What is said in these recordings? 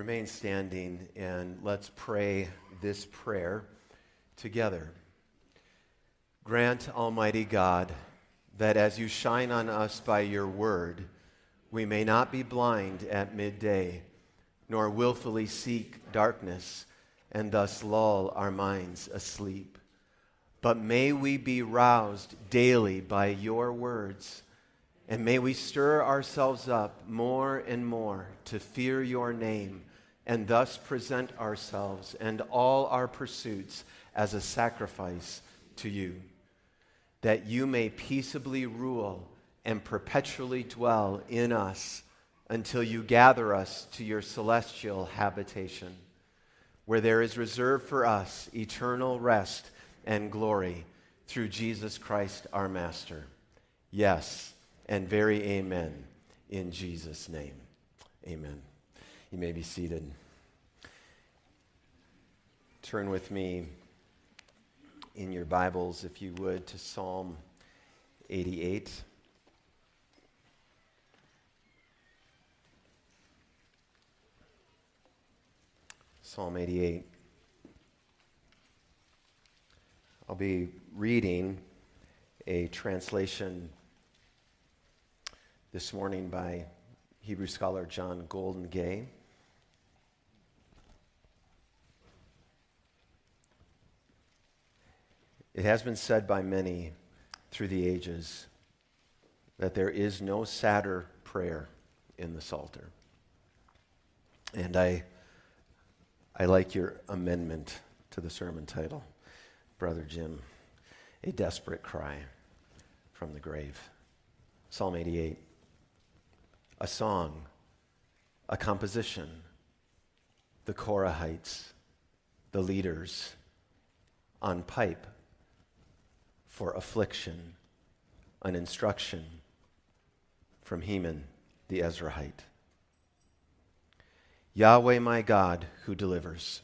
remain standing and let's pray this prayer together. Grant, Almighty God, that as you shine on us by your word, we may not be blind at midday, nor willfully seek darkness and thus lull our minds asleep. But may we be roused daily by your words, and may we stir ourselves up more and more to fear your name, and thus present ourselves and all our pursuits as a sacrifice to you, that you may peaceably rule and perpetually dwell in us until you gather us to your celestial habitation, where there is reserved for us eternal rest and glory through Jesus Christ our Master. Yes, and very amen in Jesus' name. Amen. You may be seated. Turn with me in your Bibles, if you would, to Psalm 88. Psalm 88. I'll be reading a translation this morning by Hebrew scholar John Goldingay. It has been said by many through the ages that there is no sadder prayer in the Psalter. And I, I like your amendment to the sermon title. Brother Jim, a desperate cry from the grave. Psalm 88. A song, a composition, the Korahites, the leaders, on pipe for affliction, an instruction from Heman the Ezrahite. Yahweh my God who delivers.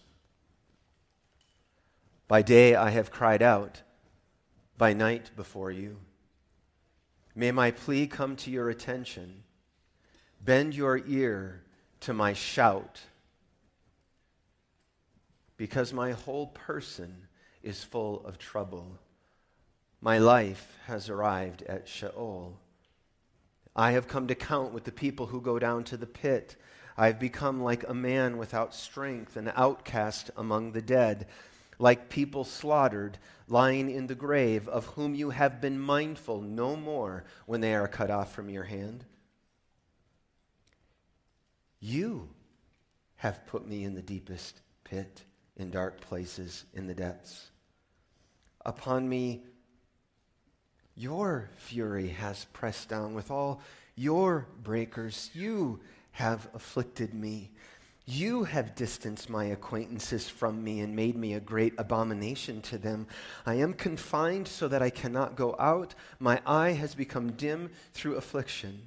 By day I have cried out, by night before you. May my plea come to your attention. Bend your ear to my shout, because my whole person is full of trouble. My life has arrived at Sheol. I have come to count with the people who go down to the pit. I have become like a man without strength, an outcast among the dead like people slaughtered, lying in the grave, of whom you have been mindful no more when they are cut off from your hand. You have put me in the deepest pit, in dark places, in the depths. Upon me, your fury has pressed down with all your breakers. You have afflicted me. You have distanced my acquaintances from me and made me a great abomination to them. I am confined so that I cannot go out. My eye has become dim through affliction.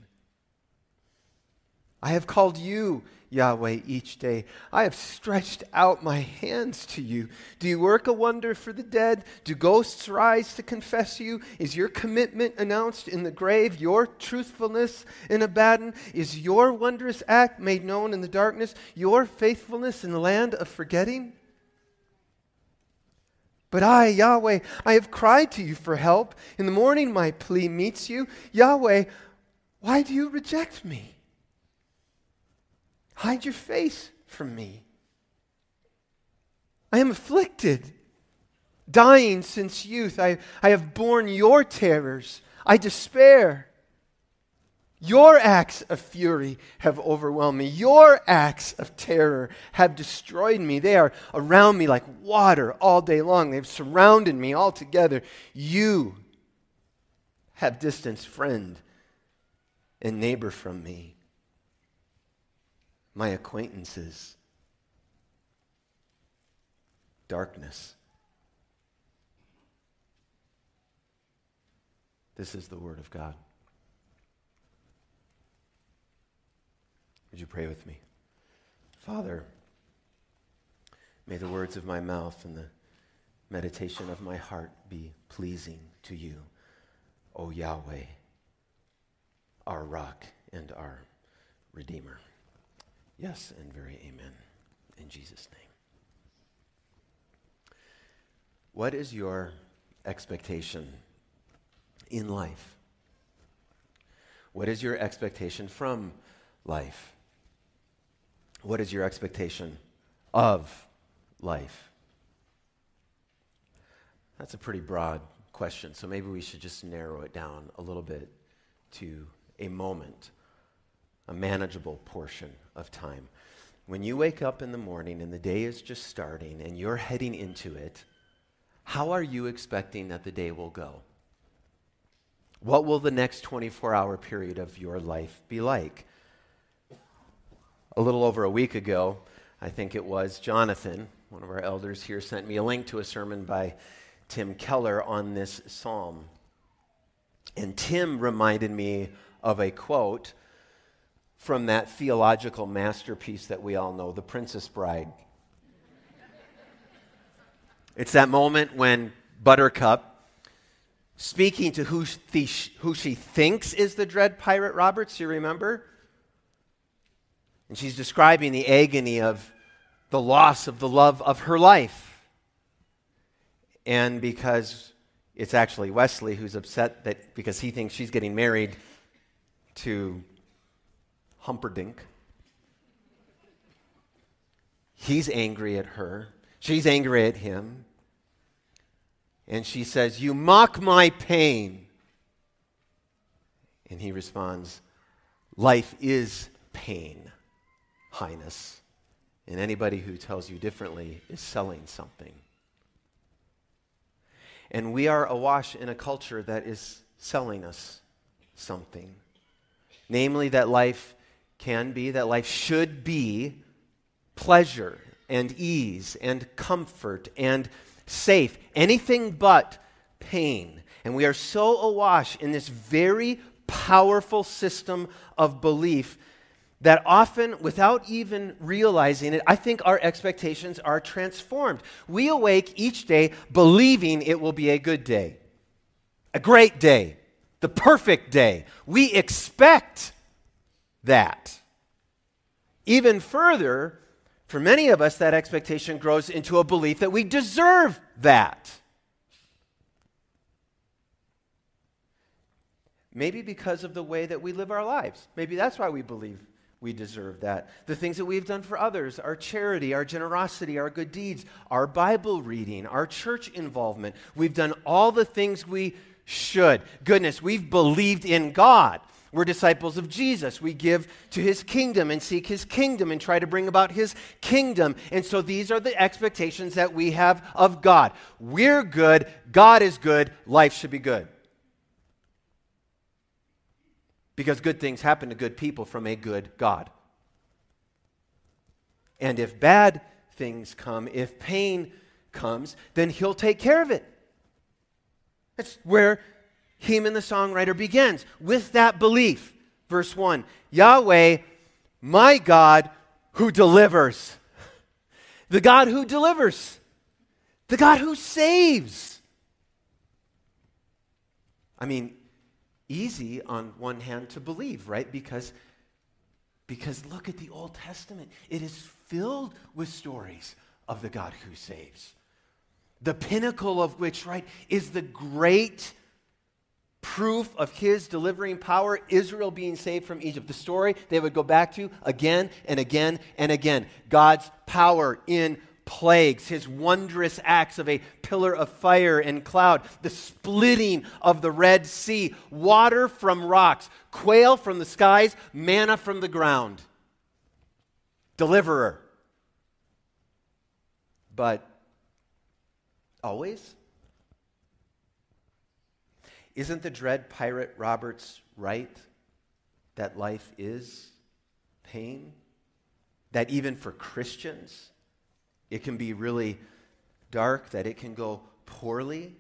I have called you, Yahweh, each day. I have stretched out my hands to you. Do you work a wonder for the dead? Do ghosts rise to confess you? Is your commitment announced in the grave? Your truthfulness in Abaddon? Is your wondrous act made known in the darkness? Your faithfulness in the land of forgetting? But I, Yahweh, I have cried to you for help. In the morning my plea meets you. Yahweh, why do you reject me? Hide your face from me. I am afflicted, dying since youth. I, I have borne your terrors. I despair. Your acts of fury have overwhelmed me. Your acts of terror have destroyed me. They are around me like water all day long. They've surrounded me altogether. You have distanced friend and neighbor from me my acquaintances, darkness. This is the Word of God. Would you pray with me? Father, may the words of my mouth and the meditation of my heart be pleasing to you, O Yahweh, our rock and our Redeemer. Yes, and very amen. In Jesus' name. What is your expectation in life? What is your expectation from life? What is your expectation of life? That's a pretty broad question, so maybe we should just narrow it down a little bit to a moment, a manageable portion of time. When you wake up in the morning and the day is just starting and you're heading into it, how are you expecting that the day will go? What will the next 24 hour period of your life be like? A little over a week ago, I think it was Jonathan, one of our elders here, sent me a link to a sermon by Tim Keller on this psalm. And Tim reminded me of a quote from that theological masterpiece that we all know, The Princess Bride. It's that moment when Buttercup, speaking to who, who she thinks is the dread pirate Roberts, you remember? And she's describing the agony of the loss of the love of her life. And because it's actually Westley who's upset that because he thinks she's getting married to Humperdinck, he's angry at her. She's angry at him. And she says, You mock my pain. And he responds, Life is pain, Highness. And anybody who tells you differently is selling something. And we are awash in a culture that is selling us something. Namely, that life can be, that life should be pleasure and ease and comfort and safe, anything but pain. And we are so awash in this very powerful system of belief that often, without even realizing it, I think our expectations are transformed. We awake each day believing it will be a good day, a great day, the perfect day. We expect that. Even further, for many of us, that expectation grows into a belief that we deserve that. Maybe because of the way that we live our lives. Maybe that's why we believe we deserve that. The things that we've done for others, our charity, our generosity, our good deeds, our Bible reading, our church involvement. We've done all the things we should. Goodness, we've believed in God. We're disciples of Jesus. We give to his kingdom and seek his kingdom and try to bring about his kingdom. And so these are the expectations that we have of God. We're good. God is good. Life should be good. Because good things happen to good people from a good God. And if bad things come, if pain comes, then he'll take care of it. That's where Heman the songwriter begins with that belief. Verse 1 Yahweh, my God who delivers. The God who delivers. The God who saves. I mean, easy on one hand to believe, right? Because, because look at the Old Testament. It is filled with stories of the God who saves. The pinnacle of which, right, is the great proof of his delivering power, Israel being saved from Egypt. The story they would go back to again and again and again. God's power in plagues, his wondrous acts of a pillar of fire and cloud, the splitting of the Red Sea, water from rocks, quail from the skies, manna from the ground. Deliverer. But always isn't the dread pirate Roberts right that life is pain? That even for Christians, it can be really dark, that it can go poorly,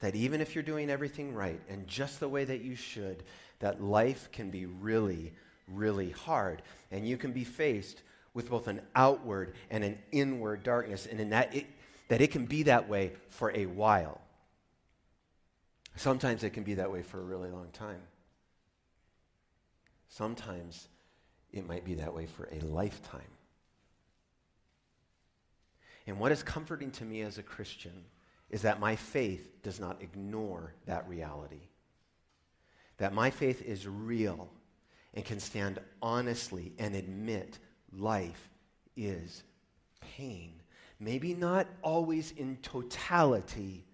that even if you're doing everything right and just the way that you should, that life can be really, really hard. And you can be faced with both an outward and an inward darkness, and in that it, that it can be that way for a while. Sometimes it can be that way for a really long time. Sometimes it might be that way for a lifetime. And what is comforting to me as a Christian is that my faith does not ignore that reality. That my faith is real and can stand honestly and admit life is pain. Maybe not always in totality,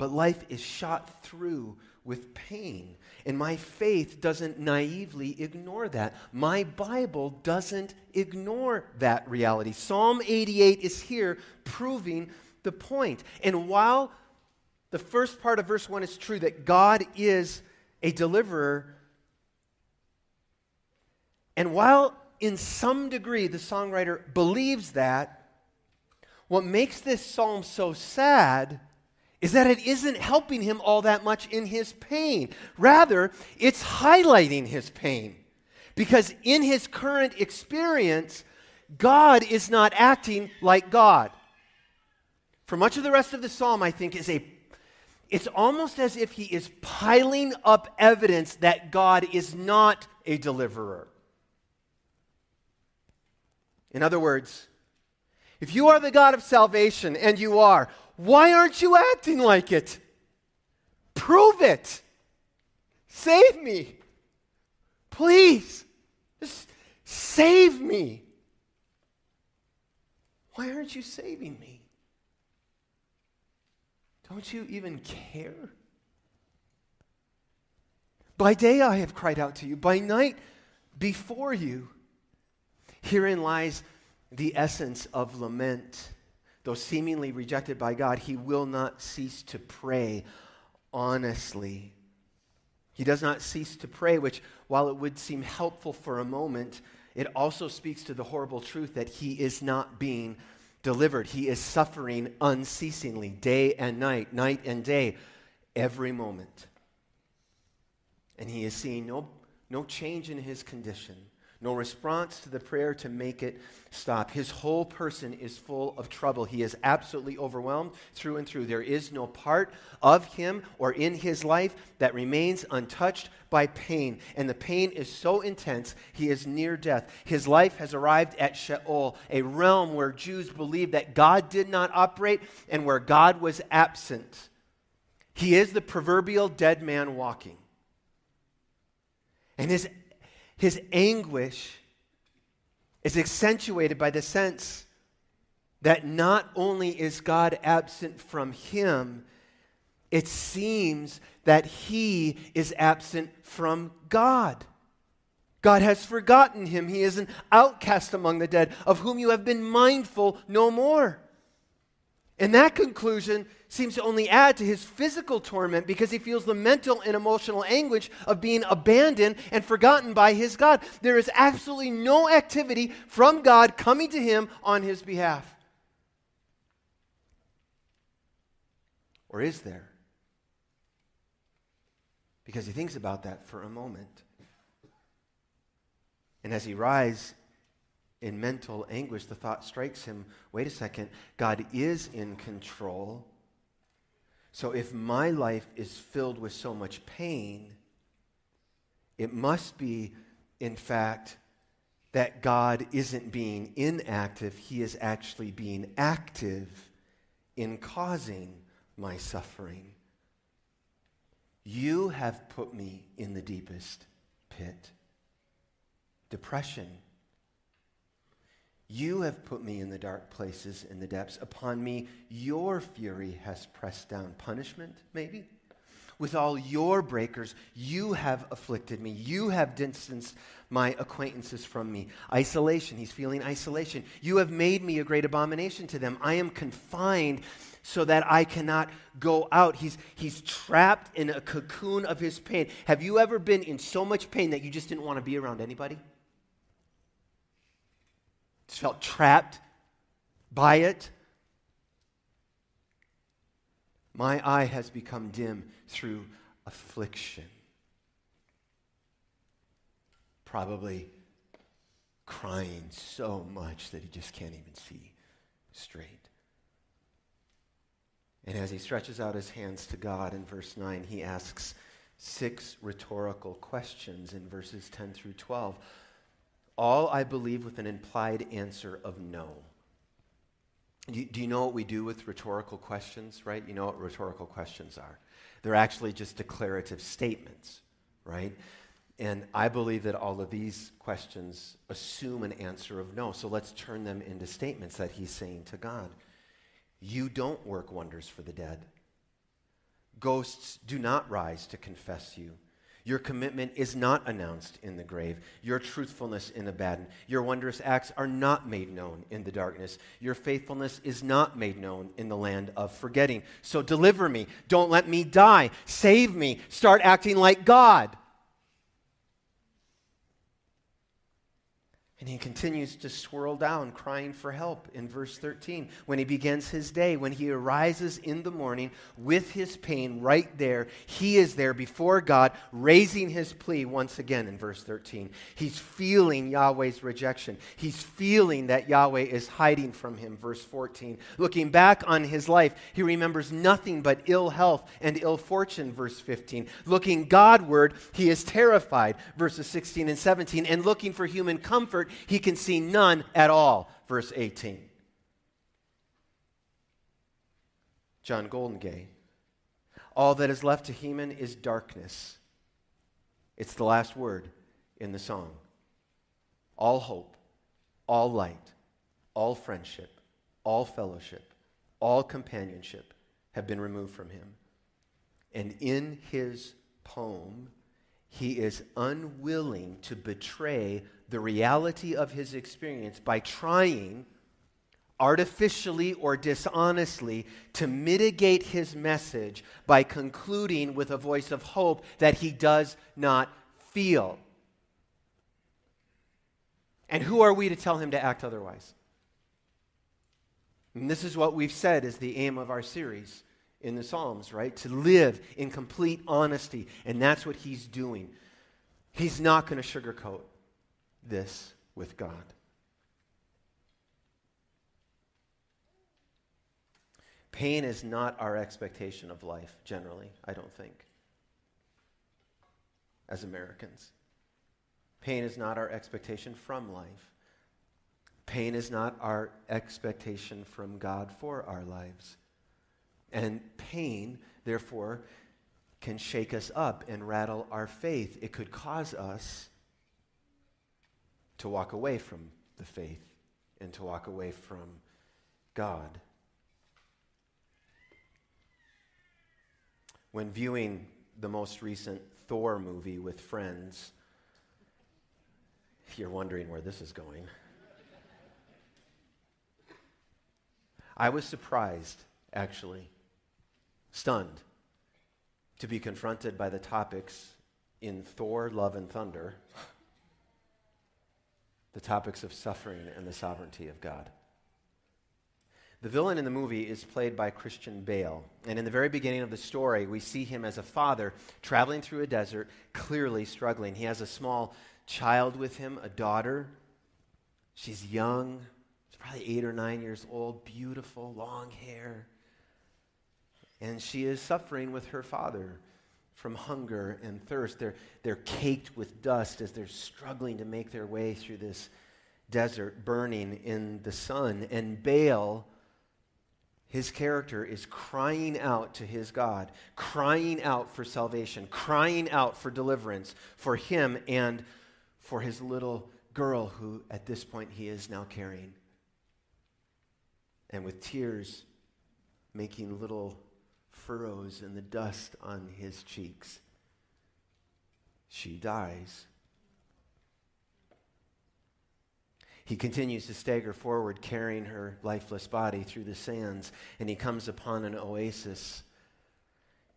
but life is shot through with pain. And my faith doesn't naively ignore that. My Bible doesn't ignore that reality. Psalm 88 is here proving the point. And while the first part of verse 1 is true that God is a deliverer, and while in some degree the songwriter believes that, what makes this psalm so sad is that it isn't helping him all that much in his pain. Rather, it's highlighting his pain. Because in his current experience, God is not acting like God. For much of the rest of the psalm, I think, is a it's almost as if he is piling up evidence that God is not a deliverer. In other words, if you are the God of salvation, and you are, why aren't you acting like it? Prove it. Save me. Please. Just save me. Why aren't you saving me? Don't you even care? By day I have cried out to you, by night before you. Herein lies the essence of lament. Though seemingly rejected by God, he will not cease to pray honestly. He does not cease to pray, which, while it would seem helpful for a moment, it also speaks to the horrible truth that he is not being delivered. He is suffering unceasingly, day and night, night and day, every moment. And he is seeing no, no change in his condition no response to the prayer to make it stop. His whole person is full of trouble. He is absolutely overwhelmed through and through. There is no part of him or in his life that remains untouched by pain. And the pain is so intense, he is near death. His life has arrived at Sheol, a realm where Jews believed that God did not operate and where God was absent. He is the proverbial dead man walking. And his his anguish is accentuated by the sense that not only is God absent from him, it seems that he is absent from God. God has forgotten him. He is an outcast among the dead, of whom you have been mindful no more. And that conclusion seems to only add to his physical torment because he feels the mental and emotional anguish of being abandoned and forgotten by his God. There is absolutely no activity from God coming to him on his behalf. Or is there? Because he thinks about that for a moment. And as he rises in mental anguish, the thought strikes him wait a second, God is in control. So if my life is filled with so much pain, it must be, in fact, that God isn't being inactive, He is actually being active in causing my suffering. You have put me in the deepest pit. Depression you have put me in the dark places in the depths. Upon me, your fury has pressed down. Punishment, maybe? With all your breakers, you have afflicted me. You have distanced my acquaintances from me. Isolation, he's feeling isolation. You have made me a great abomination to them. I am confined so that I cannot go out. He's, he's trapped in a cocoon of his pain. Have you ever been in so much pain that you just didn't want to be around anybody? Felt trapped by it. My eye has become dim through affliction. Probably crying so much that he just can't even see straight. And as he stretches out his hands to God in verse 9, he asks six rhetorical questions in verses 10 through 12 all I believe with an implied answer of no. Do you, know what we do with rhetorical questions, right? You know what rhetorical questions are. They're actually just declarative statements, right? And I believe that all of these questions assume an answer of no. So let's turn them into statements that he's saying to God. You don't work wonders for the dead. Ghosts do not rise to confess you. Your commitment is not announced in the grave. Your truthfulness in Abaddon. Your wondrous acts are not made known in the darkness. Your faithfulness is not made known in the land of forgetting. So deliver me. Don't let me die. Save me. Start acting like God. And he continues to swirl down, crying for help in verse 13. When he begins his day, when he arises in the morning with his pain right there, he is there before God, raising his plea once again in verse 13. He's feeling Yahweh's rejection. He's feeling that Yahweh is hiding from him, verse 14. Looking back on his life, he remembers nothing but ill health and ill fortune, verse 15. Looking Godward, he is terrified, verses 16 and 17. And looking for human comfort, he can see none at all. Verse 18. John Goldingay. All that is left to Heman is darkness. It's the last word in the song. All hope, all light, all friendship, all fellowship, all companionship have been removed from him. And in his poem, he is unwilling to betray the reality of his experience by trying artificially or dishonestly to mitigate his message by concluding with a voice of hope that he does not feel. And who are we to tell him to act otherwise? And this is what we've said is the aim of our series in the Psalms, right? To live in complete honesty. And that's what he's doing. He's not going to sugarcoat this with God. Pain is not our expectation of life, generally, I don't think, as Americans. Pain is not our expectation from life. Pain is not our expectation from God for our lives. And pain, therefore, can shake us up and rattle our faith. It could cause us to walk away from the faith and to walk away from God. When viewing the most recent Thor movie with friends, you're wondering where this is going. I was surprised, actually, stunned, to be confronted by the topics in Thor, Love, and Thunder the topics of suffering and the sovereignty of God. The villain in the movie is played by Christian Bale. And in the very beginning of the story, we see him as a father traveling through a desert, clearly struggling. He has a small child with him, a daughter. She's young, she's probably eight or nine years old, beautiful, long hair. And she is suffering with her father from hunger and thirst. They're, they're caked with dust as they're struggling to make their way through this desert, burning in the sun. And Bale, his character, is crying out to his God, crying out for salvation, crying out for deliverance for him and for his little girl, who at this point he is now carrying. And with tears, making little furrows in the dust on his cheeks. She dies. He continues to stagger forward, carrying her lifeless body through the sands, and he comes upon an oasis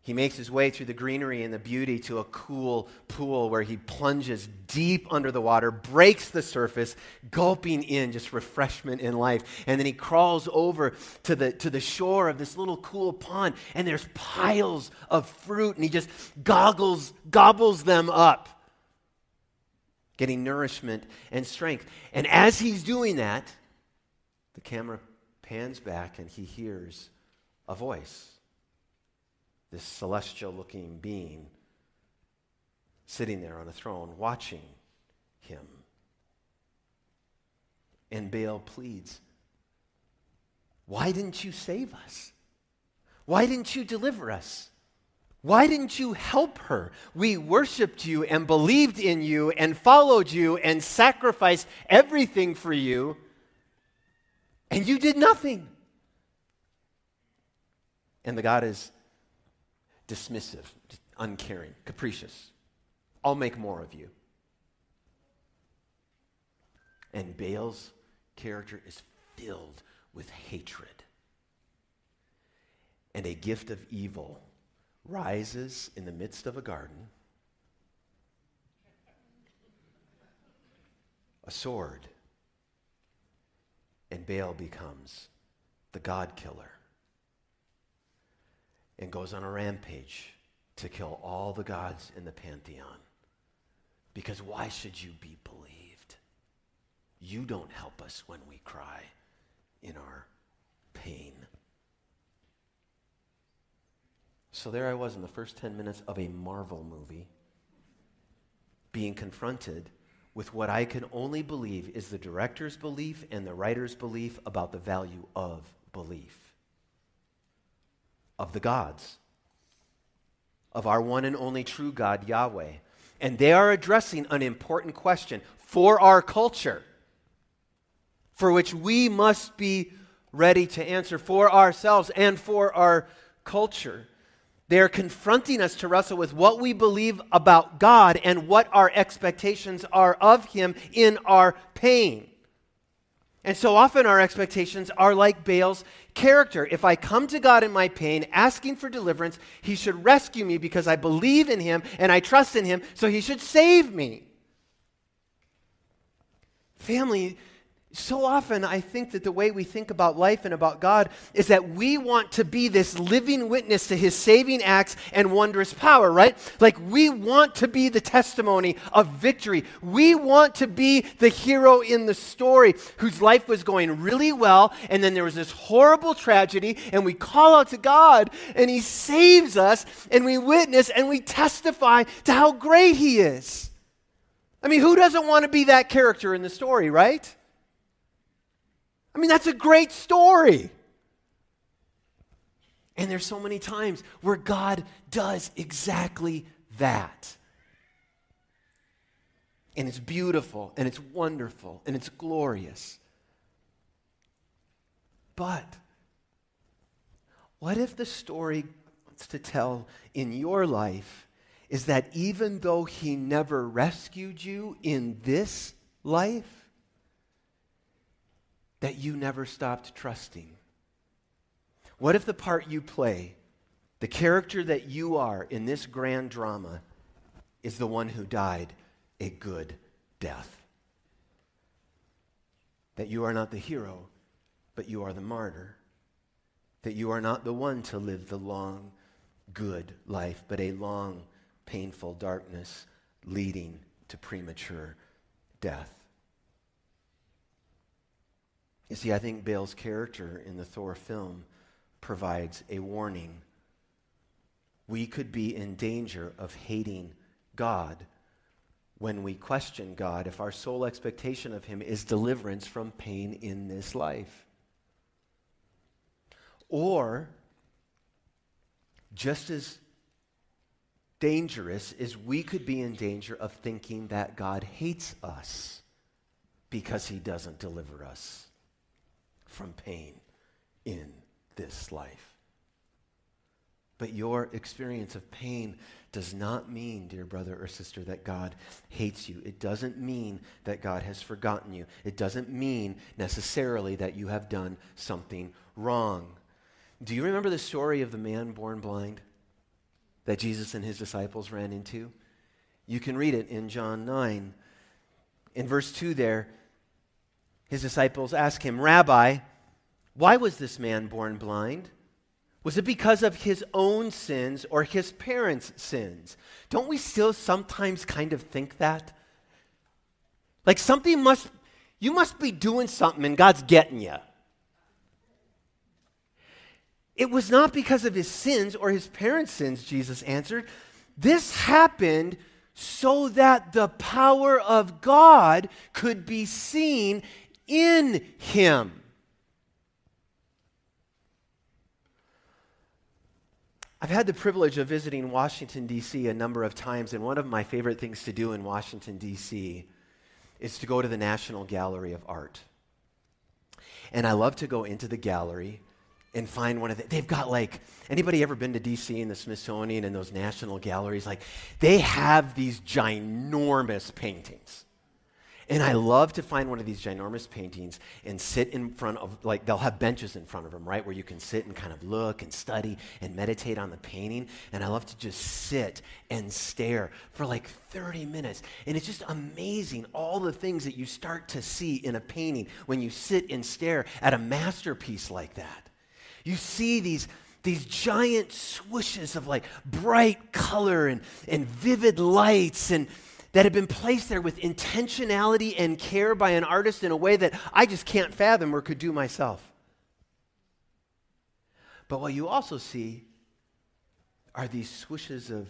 he makes his way through the greenery and the beauty to a cool pool where he plunges deep under the water, breaks the surface, gulping in just refreshment in life. And then he crawls over to the, to the shore of this little cool pond, and there's piles of fruit, and he just goggles, gobbles them up, getting nourishment and strength. And as he's doing that, the camera pans back and he hears a voice this celestial looking being sitting there on a throne watching him. And Bale pleads, Why didn't you save us? Why didn't you deliver us? Why didn't you help her? We worshiped you and believed in you and followed you and sacrificed everything for you, and you did nothing. And the God is dismissive, uncaring, capricious. I'll make more of you. And Bale's character is filled with hatred. And a gift of evil rises in the midst of a garden. A sword. And Bale becomes the God killer and goes on a rampage to kill all the gods in the pantheon. Because why should you be believed? You don't help us when we cry in our pain. So there I was in the first 10 minutes of a Marvel movie, being confronted with what I can only believe is the director's belief and the writer's belief about the value of belief of the gods, of our one and only true God, Yahweh. And they are addressing an important question for our culture, for which we must be ready to answer for ourselves and for our culture. They are confronting us to wrestle with what we believe about God and what our expectations are of Him in our pain. And so often our expectations are like Bale's character. If I come to God in my pain, asking for deliverance, He should rescue me because I believe in Him and I trust in Him, so He should save me. Family, so often I think that the way we think about life and about God is that we want to be this living witness to his saving acts and wondrous power, right? Like we want to be the testimony of victory. We want to be the hero in the story whose life was going really well and then there was this horrible tragedy and we call out to God and he saves us and we witness and we testify to how great he is. I mean, who doesn't want to be that character in the story, right? I mean, that's a great story. And there's so many times where God does exactly that. And it's beautiful and it's wonderful and it's glorious. But what if the story to tell in your life is that even though he never rescued you in this life, that you never stopped trusting? What if the part you play, the character that you are in this grand drama, is the one who died a good death? That you are not the hero, but you are the martyr. That you are not the one to live the long, good life, but a long, painful darkness leading to premature death. You see, I think Bale's character in the Thor film provides a warning. We could be in danger of hating God when we question God if our sole expectation of Him is deliverance from pain in this life. Or, just as dangerous is we could be in danger of thinking that God hates us because He doesn't deliver us from pain in this life. But your experience of pain does not mean, dear brother or sister, that God hates you. It doesn't mean that God has forgotten you. It doesn't mean necessarily that you have done something wrong. Do you remember the story of the man born blind that Jesus and his disciples ran into? You can read it in John 9. In verse 2 there, his disciples ask him, Rabbi, why was this man born blind? Was it because of his own sins or his parents' sins? Don't we still sometimes kind of think that? Like something must, you must be doing something and God's getting you. It was not because of his sins or his parents' sins, Jesus answered. This happened so that the power of God could be seen in him. I've had the privilege of visiting Washington, D.C. a number of times, and one of my favorite things to do in Washington, D.C. is to go to the National Gallery of Art. And I love to go into the gallery and find one of the, they've got like, anybody ever been to DC and the Smithsonian and those national galleries? Like, they have these ginormous paintings. And I love to find one of these ginormous paintings and sit in front of, like, they'll have benches in front of them, right, where you can sit and kind of look and study and meditate on the painting. And I love to just sit and stare for like 30 minutes. And it's just amazing all the things that you start to see in a painting when you sit and stare at a masterpiece like that. You see these these giant swooshes of like bright color and, and vivid lights and that have been placed there with intentionality and care by an artist in a way that I just can't fathom or could do myself. But what you also see are these swooshes of,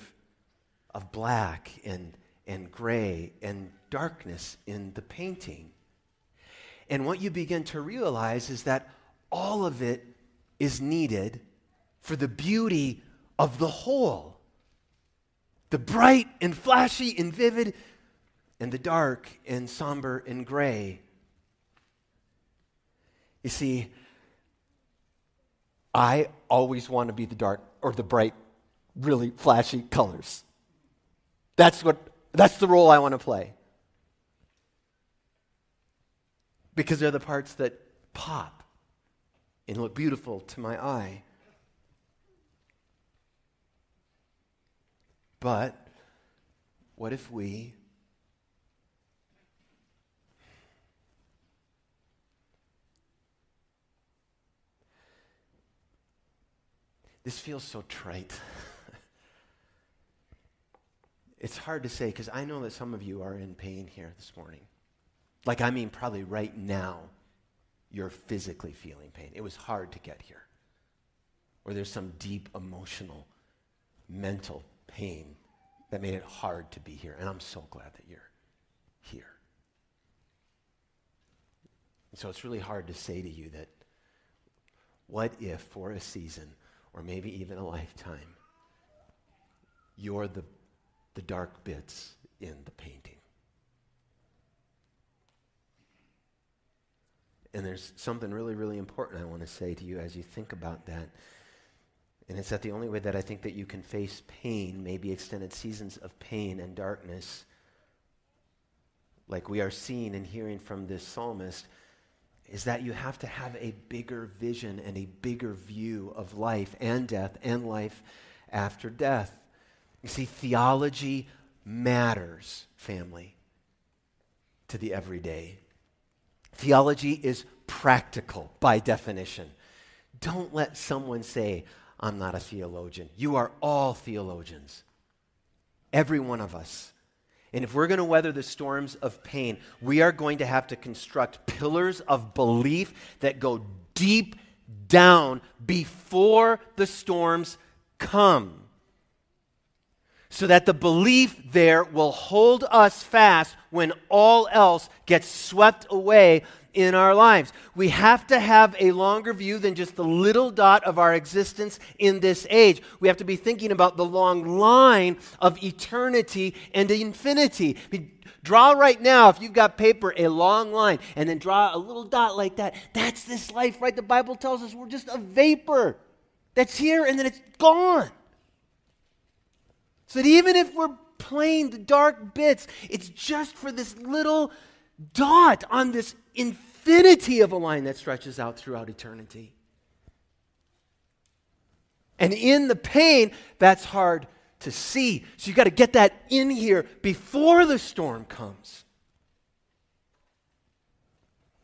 of black and, and gray and darkness in the painting. And what you begin to realize is that all of it is needed for the beauty of the whole the bright and flashy and vivid, and the dark and somber and gray. You see, I always want to be the dark or the bright, really flashy colors. That's what that's the role I want to play. Because they're the parts that pop and look beautiful to my eye. But what if we This feels so trite. it's hard to say because I know that some of you are in pain here this morning. Like, I mean, probably right now, you're physically feeling pain. It was hard to get here. Or there's some deep emotional, mental pain that made it hard to be here. And I'm so glad that you're here. And so it's really hard to say to you that what if for a season, or maybe even a lifetime, you're the, the dark bits in the painting? And there's something really, really important I want to say to you as you think about that. And it's that the only way that I think that you can face pain, maybe extended seasons of pain and darkness, like we are seeing and hearing from this psalmist, is that you have to have a bigger vision and a bigger view of life and death and life after death. You see, theology matters, family, to the everyday. Theology is practical by definition. Don't let someone say, I'm not a theologian. You are all theologians. Every one of us. And if we're going to weather the storms of pain, we are going to have to construct pillars of belief that go deep down before the storms come. So that the belief there will hold us fast when all else gets swept away in our lives. We have to have a longer view than just the little dot of our existence in this age. We have to be thinking about the long line of eternity and infinity. I mean, draw right now, if you've got paper, a long line, and then draw a little dot like that. That's this life, right? The Bible tells us we're just a vapor that's here and then it's gone. So that even if we're playing the dark bits, it's just for this little dot on this infinity of a line that stretches out throughout eternity. And in the pain, that's hard to see. So you got to get that in here before the storm comes.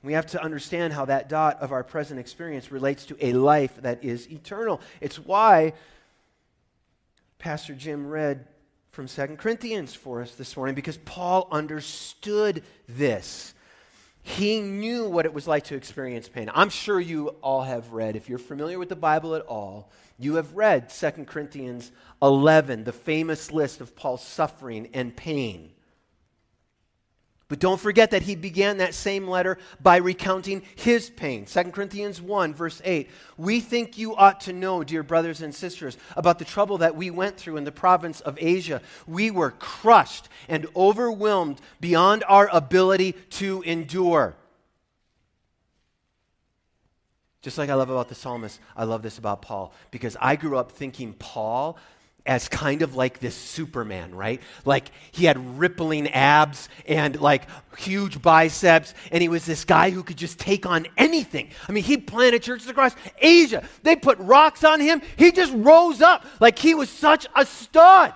We have to understand how that dot of our present experience relates to a life that is eternal. It's why Pastor Jim read from Second Corinthians for us this morning because Paul understood this. He knew what it was like to experience pain. I'm sure you all have read, if you're familiar with the Bible at all, you have read 2 Corinthians 11, the famous list of Paul's suffering and pain. But don't forget that he began that same letter by recounting his pain. 2 Corinthians 1, verse 8. We think you ought to know, dear brothers and sisters, about the trouble that we went through in the province of Asia. We were crushed and overwhelmed beyond our ability to endure. Just like I love about the psalmist, I love this about Paul because I grew up thinking Paul as kind of like this Superman, right? Like he had rippling abs and like huge biceps, and he was this guy who could just take on anything. I mean, he planted churches across Asia. They put rocks on him. He just rose up like he was such a stud.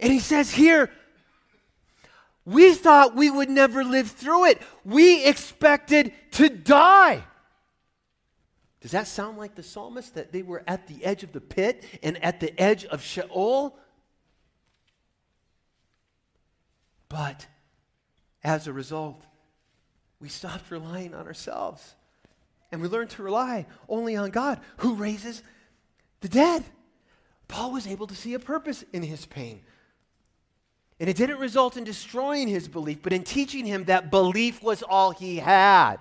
And he says here, we thought we would never live through it. We expected to die. Does that sound like the psalmist that they were at the edge of the pit and at the edge of Sheol? But as a result, we stopped relying on ourselves and we learned to rely only on God who raises the dead. Paul was able to see a purpose in his pain. And it didn't result in destroying his belief, but in teaching him that belief was all he had.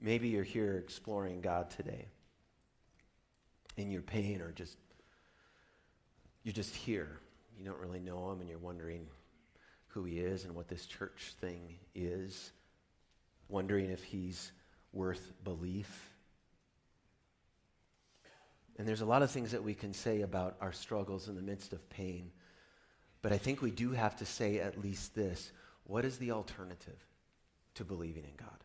Maybe you're here exploring God today in your pain or just you're just here. You don't really know him and you're wondering who he is and what this church thing is, wondering if he's worth belief. And there's a lot of things that we can say about our struggles in the midst of pain. But I think we do have to say at least this what is the alternative to believing in God?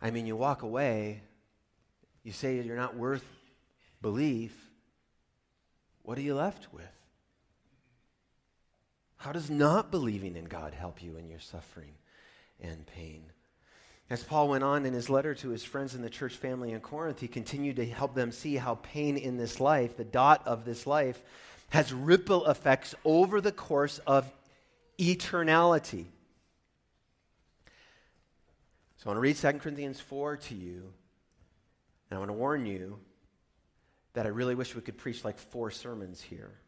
I mean, you walk away, you say you're not worth belief. What are you left with? How does not believing in God help you in your suffering and pain? As Paul went on in his letter to his friends in the church family in Corinth, he continued to help them see how pain in this life, the dot of this life, has ripple effects over the course of eternality. I want to read 2 Corinthians 4 to you, and I want to warn you that I really wish we could preach like four sermons here.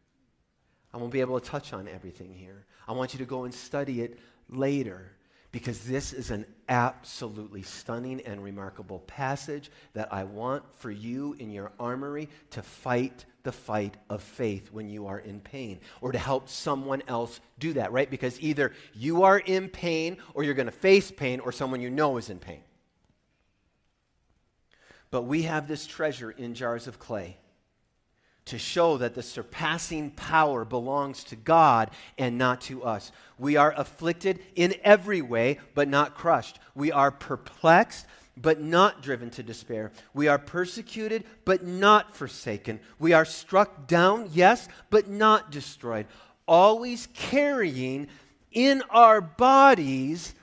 I won't be able to touch on everything here. I want you to go and study it later because this is an absolutely stunning and remarkable passage that I want for you in your armory to fight the fight of faith when you are in pain or to help someone else do that, right? Because either you are in pain or you're going to face pain or someone you know is in pain. But we have this treasure in jars of clay to show that the surpassing power belongs to God and not to us. We are afflicted in every way, but not crushed. We are perplexed, but not driven to despair. We are persecuted, but not forsaken. We are struck down, yes, but not destroyed. Always carrying in our bodies,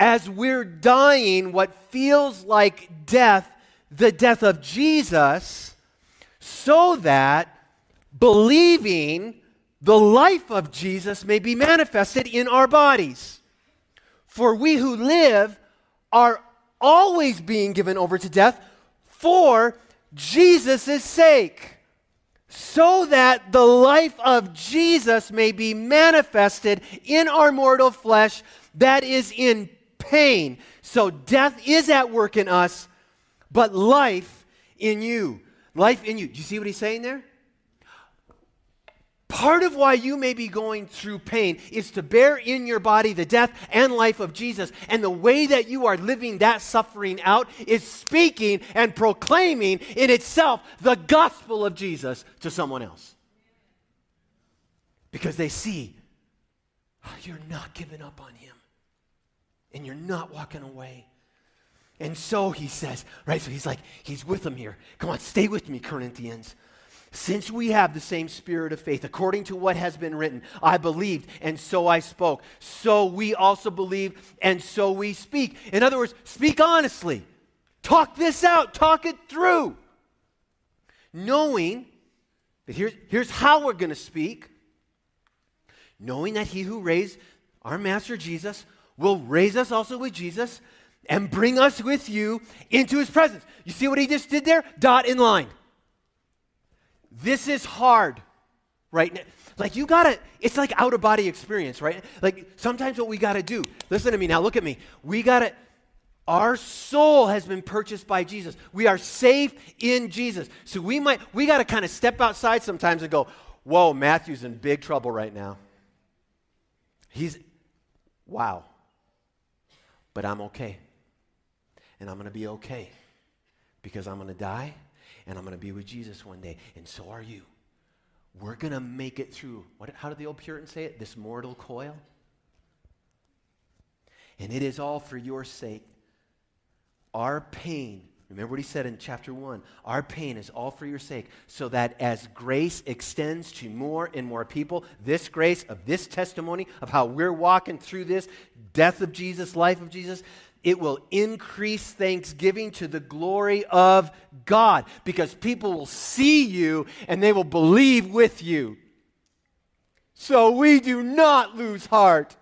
as we're dying, what feels like death, the death of Jesus so that believing the life of Jesus may be manifested in our bodies. For we who live are always being given over to death for Jesus' sake, so that the life of Jesus may be manifested in our mortal flesh that is in pain. So death is at work in us, but life in you. Life in you. Do you see what he's saying there? Part of why you may be going through pain is to bear in your body the death and life of Jesus. And the way that you are living that suffering out is speaking and proclaiming in itself the gospel of Jesus to someone else. Because they see oh, you're not giving up on him and you're not walking away. And so he says, right? So he's like, he's with them here. Come on, stay with me, Corinthians. Since we have the same spirit of faith, according to what has been written, I believed and so I spoke. So we also believe and so we speak. In other words, speak honestly. Talk this out, talk it through. Knowing that here's, here's how we're going to speak. Knowing that he who raised our Master Jesus will raise us also with Jesus and bring us with you into his presence. You see what he just did there? Dot in line. This is hard right now. Like you gotta, it's like out of body experience, right? Like sometimes what we gotta do, listen to me now, look at me. We gotta, our soul has been purchased by Jesus. We are safe in Jesus. So we might, we gotta kind of step outside sometimes and go, whoa, Matthew's in big trouble right now. He's, wow. But I'm okay. And I'm gonna be okay because I'm gonna die and I'm gonna be with Jesus one day, and so are you. We're going to make it through, what, how did the old Puritan say it? This mortal coil. And it is all for your sake. Our pain, remember what he said in chapter 1 our pain is all for your sake, so that as grace extends to more and more people, this grace of this testimony of how we're walking through this death of Jesus, life of Jesus, it will increase thanksgiving to the glory of God because people will see you and they will believe with you. So we do not lose heart.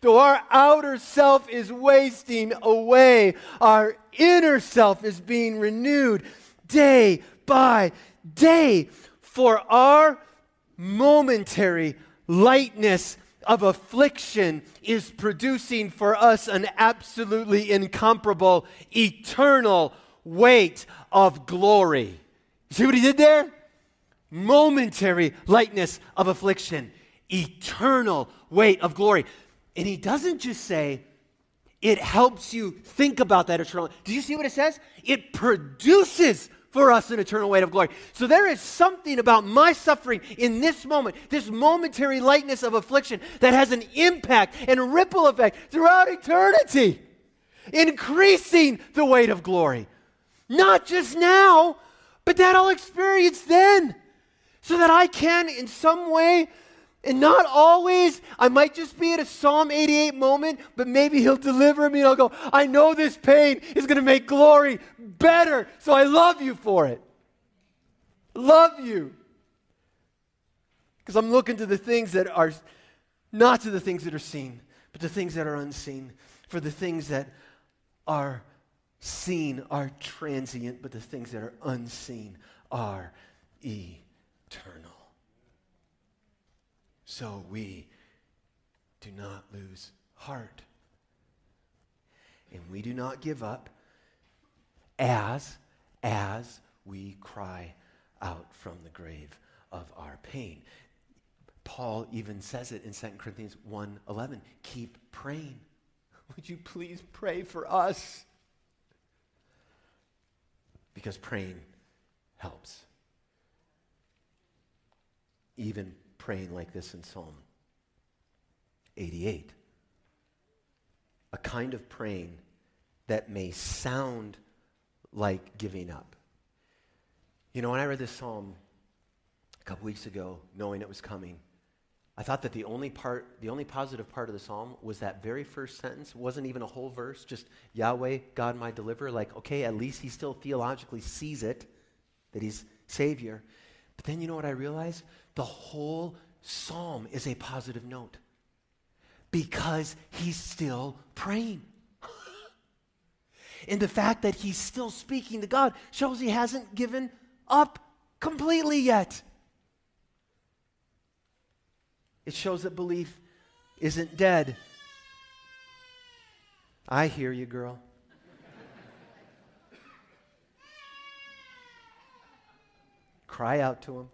Though our outer self is wasting away, our inner self is being renewed day by day. For our momentary lightness of affliction is producing for us an absolutely incomparable, eternal weight of glory. See what he did there? Momentary lightness of affliction, eternal weight of glory. And he doesn't just say, it helps you think about that eternal. Do you see what it says? It produces for us an eternal weight of glory. So there is something about my suffering in this moment, this momentary lightness of affliction, that has an impact and ripple effect throughout eternity, increasing the weight of glory. Not just now, but that I'll experience then. So that I can, in some way, and not always, I might just be at a Psalm 88 moment, but maybe He'll deliver me and I'll go, I know this pain is going to make glory better, so I love you for it. Love you. Because I'm looking to the things that are not to the things that are seen, but the things that are unseen. For the things that are seen are transient, but the things that are unseen are eternal so we do not lose heart. And we do not give up as, as we cry out from the grave of our pain. Paul even says it in 2 Corinthians 1:11, keep praying. Would you please pray for us? Because praying helps. Even praying like this in Psalm 88. A kind of praying that may sound like giving up. You know, when I read this psalm a couple weeks ago, knowing it was coming, I thought that the only part, the only positive part of the psalm was that very first sentence. Wasn't even a whole verse, just Yahweh, God my deliverer. Like, okay, at least he still theologically sees it, that he's Savior. But then you know what I realized? The whole psalm is a positive note because he's still praying. And the fact that he's still speaking to God shows he hasn't given up completely yet. It shows that belief isn't dead. I hear you, girl. Cry out to him.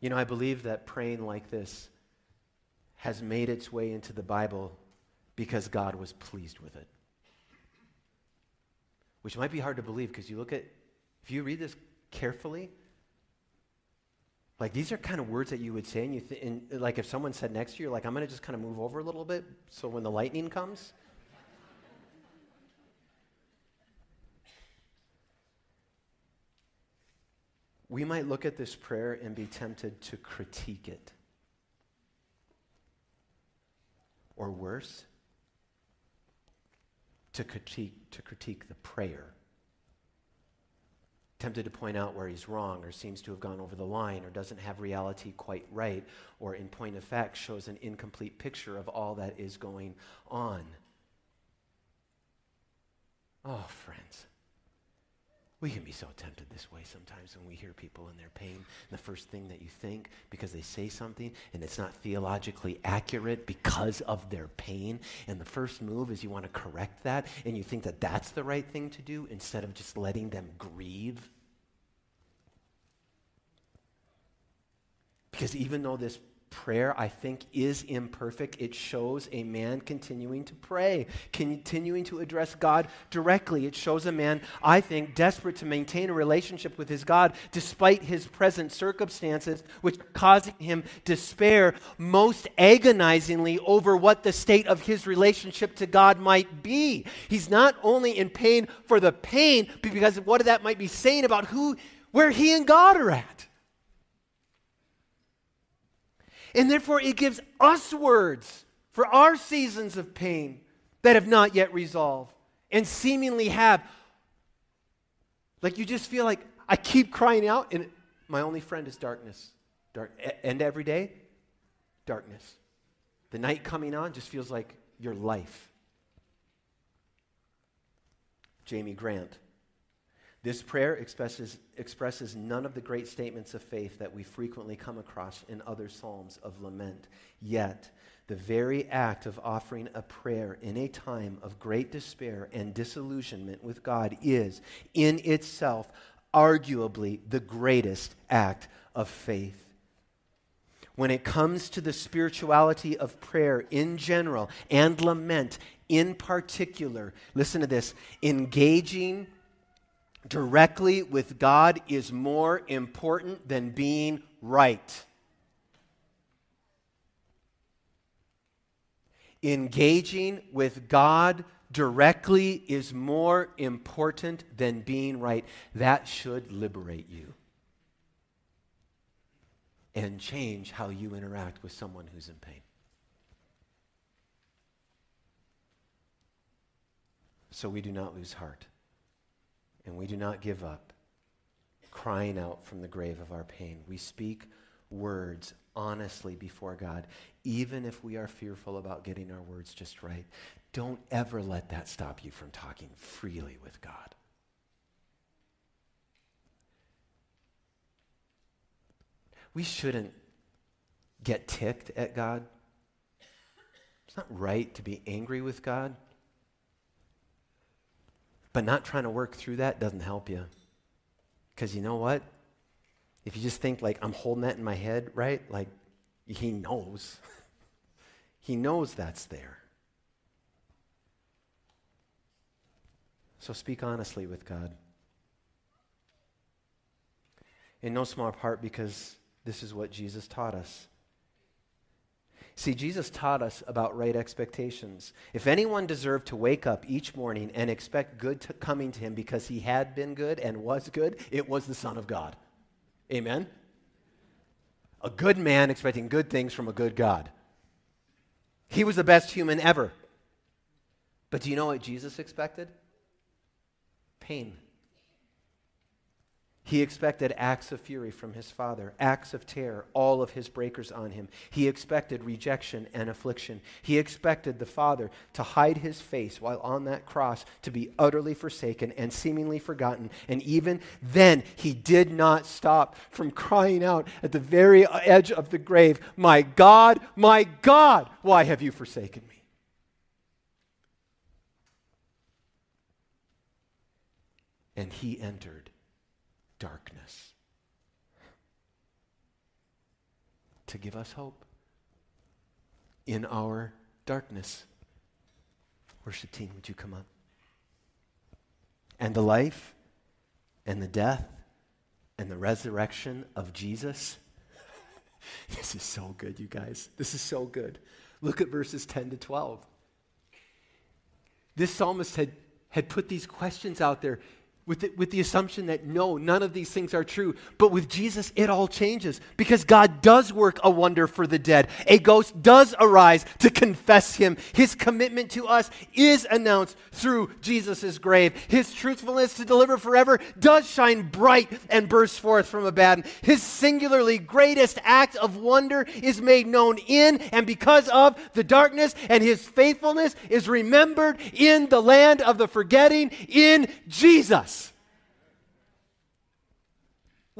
You know, I believe that praying like this has made its way into the Bible because God was pleased with it. Which might be hard to believe because you look at, if you read this carefully, like these are kind of words that you would say, and you th- and like if someone said next to you, like I'm going to just kind of move over a little bit, so when the lightning comes, we might look at this prayer and be tempted to critique it. Or worse, to critique, to critique the prayer. tempted to point out where he's wrong or seems to have gone over the line or doesn't have reality quite right or, in point of fact, shows an incomplete picture of all that is going on. Oh, friends. We can be so tempted this way sometimes when we hear people in their pain. The first thing that you think, because they say something and it's not theologically accurate because of their pain, and the first move is you want to correct that, and you think that that's the right thing to do instead of just letting them grieve. Because even though this prayer, I think, is imperfect. It shows a man continuing to pray, continuing to address God directly. It shows a man, I think, desperate to maintain a relationship with his God despite his present circumstances, which are causing him despair most agonizingly over what the state of his relationship to God might be. He's not only in pain for the pain, but because of what that might be saying about who, where he and God are at. And therefore, it gives us words for our seasons of pain that have not yet resolved and seemingly have. Like you just feel like I keep crying out, and my only friend is darkness. Dark, and every day, darkness. The night coming on just feels like your life. Jamie Grant this prayer expresses, expresses none of the great statements of faith that we frequently come across in other psalms of lament. Yet, the very act of offering a prayer in a time of great despair and disillusionment with God is, in itself, arguably the greatest act of faith. When it comes to the spirituality of prayer in general and lament in particular, listen to this engaging directly with God is more important than being right. Engaging with God directly is more important than being right. That should liberate you and change how you interact with someone who's in pain. So we do not lose heart and we do not give up, crying out from the grave of our pain. We speak words honestly before God, even if we are fearful about getting our words just right. Don't ever let that stop you from talking freely with God. We shouldn't get ticked at God. It's not right to be angry with God. But not trying to work through that doesn't help you. Because you know what? If you just think, like, I'm holding that in my head, right? Like, he knows. he knows that's there. So speak honestly with God. In no small part because this is what Jesus taught us. See, Jesus taught us about right expectations. If anyone deserved to wake up each morning and expect good to coming to him because he had been good and was good, it was the Son of God. Amen? A good man expecting good things from a good God. He was the best human ever. But do you know what Jesus expected? Pain. He expected acts of fury from his father, acts of terror, all of his breakers on him. He expected rejection and affliction. He expected the father to hide his face while on that cross, to be utterly forsaken and seemingly forgotten. And even then, he did not stop from crying out at the very edge of the grave, My God, my God, why have you forsaken me? And he entered darkness to give us hope in our darkness. Worship team, would you come up? And the life and the death and the resurrection of Jesus. this is so good, you guys. This is so good. Look at verses 10 to 12. This psalmist had, had put these questions out there with the, with the assumption that no, none of these things are true. But with Jesus, it all changes because God does work a wonder for the dead. A ghost does arise to confess him. His commitment to us is announced through Jesus' grave. His truthfulness to deliver forever does shine bright and burst forth from Abaddon. His singularly greatest act of wonder is made known in and because of the darkness, and his faithfulness is remembered in the land of the forgetting in Jesus.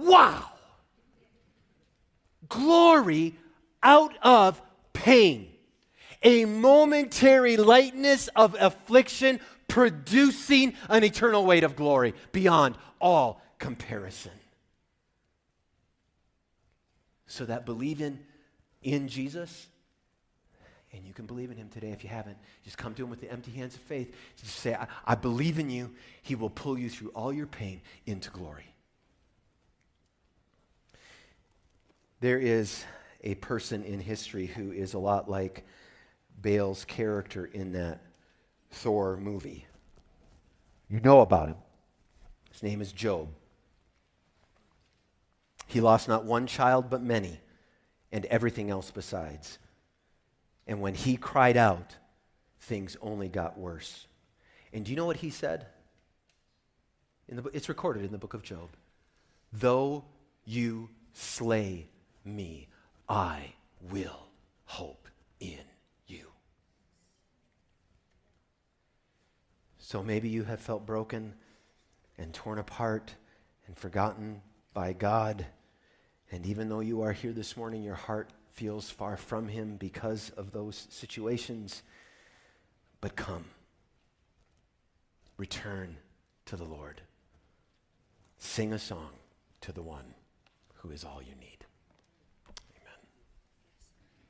Wow! Glory out of pain. A momentary lightness of affliction producing an eternal weight of glory beyond all comparison. So that believing in Jesus, and you can believe in him today if you haven't, just come to him with the empty hands of faith. Just say, I, I believe in you. He will pull you through all your pain into glory. There is a person in history who is a lot like Bale's character in that Thor movie. You know about him. His name is Job. He lost not one child, but many, and everything else besides. And when he cried out, things only got worse. And do you know what he said? The, it's recorded in the book of Job. Though you slay me, I will hope in you. So maybe you have felt broken and torn apart and forgotten by God. And even though you are here this morning, your heart feels far from Him because of those situations. But come, return to the Lord. Sing a song to the one who is all you need.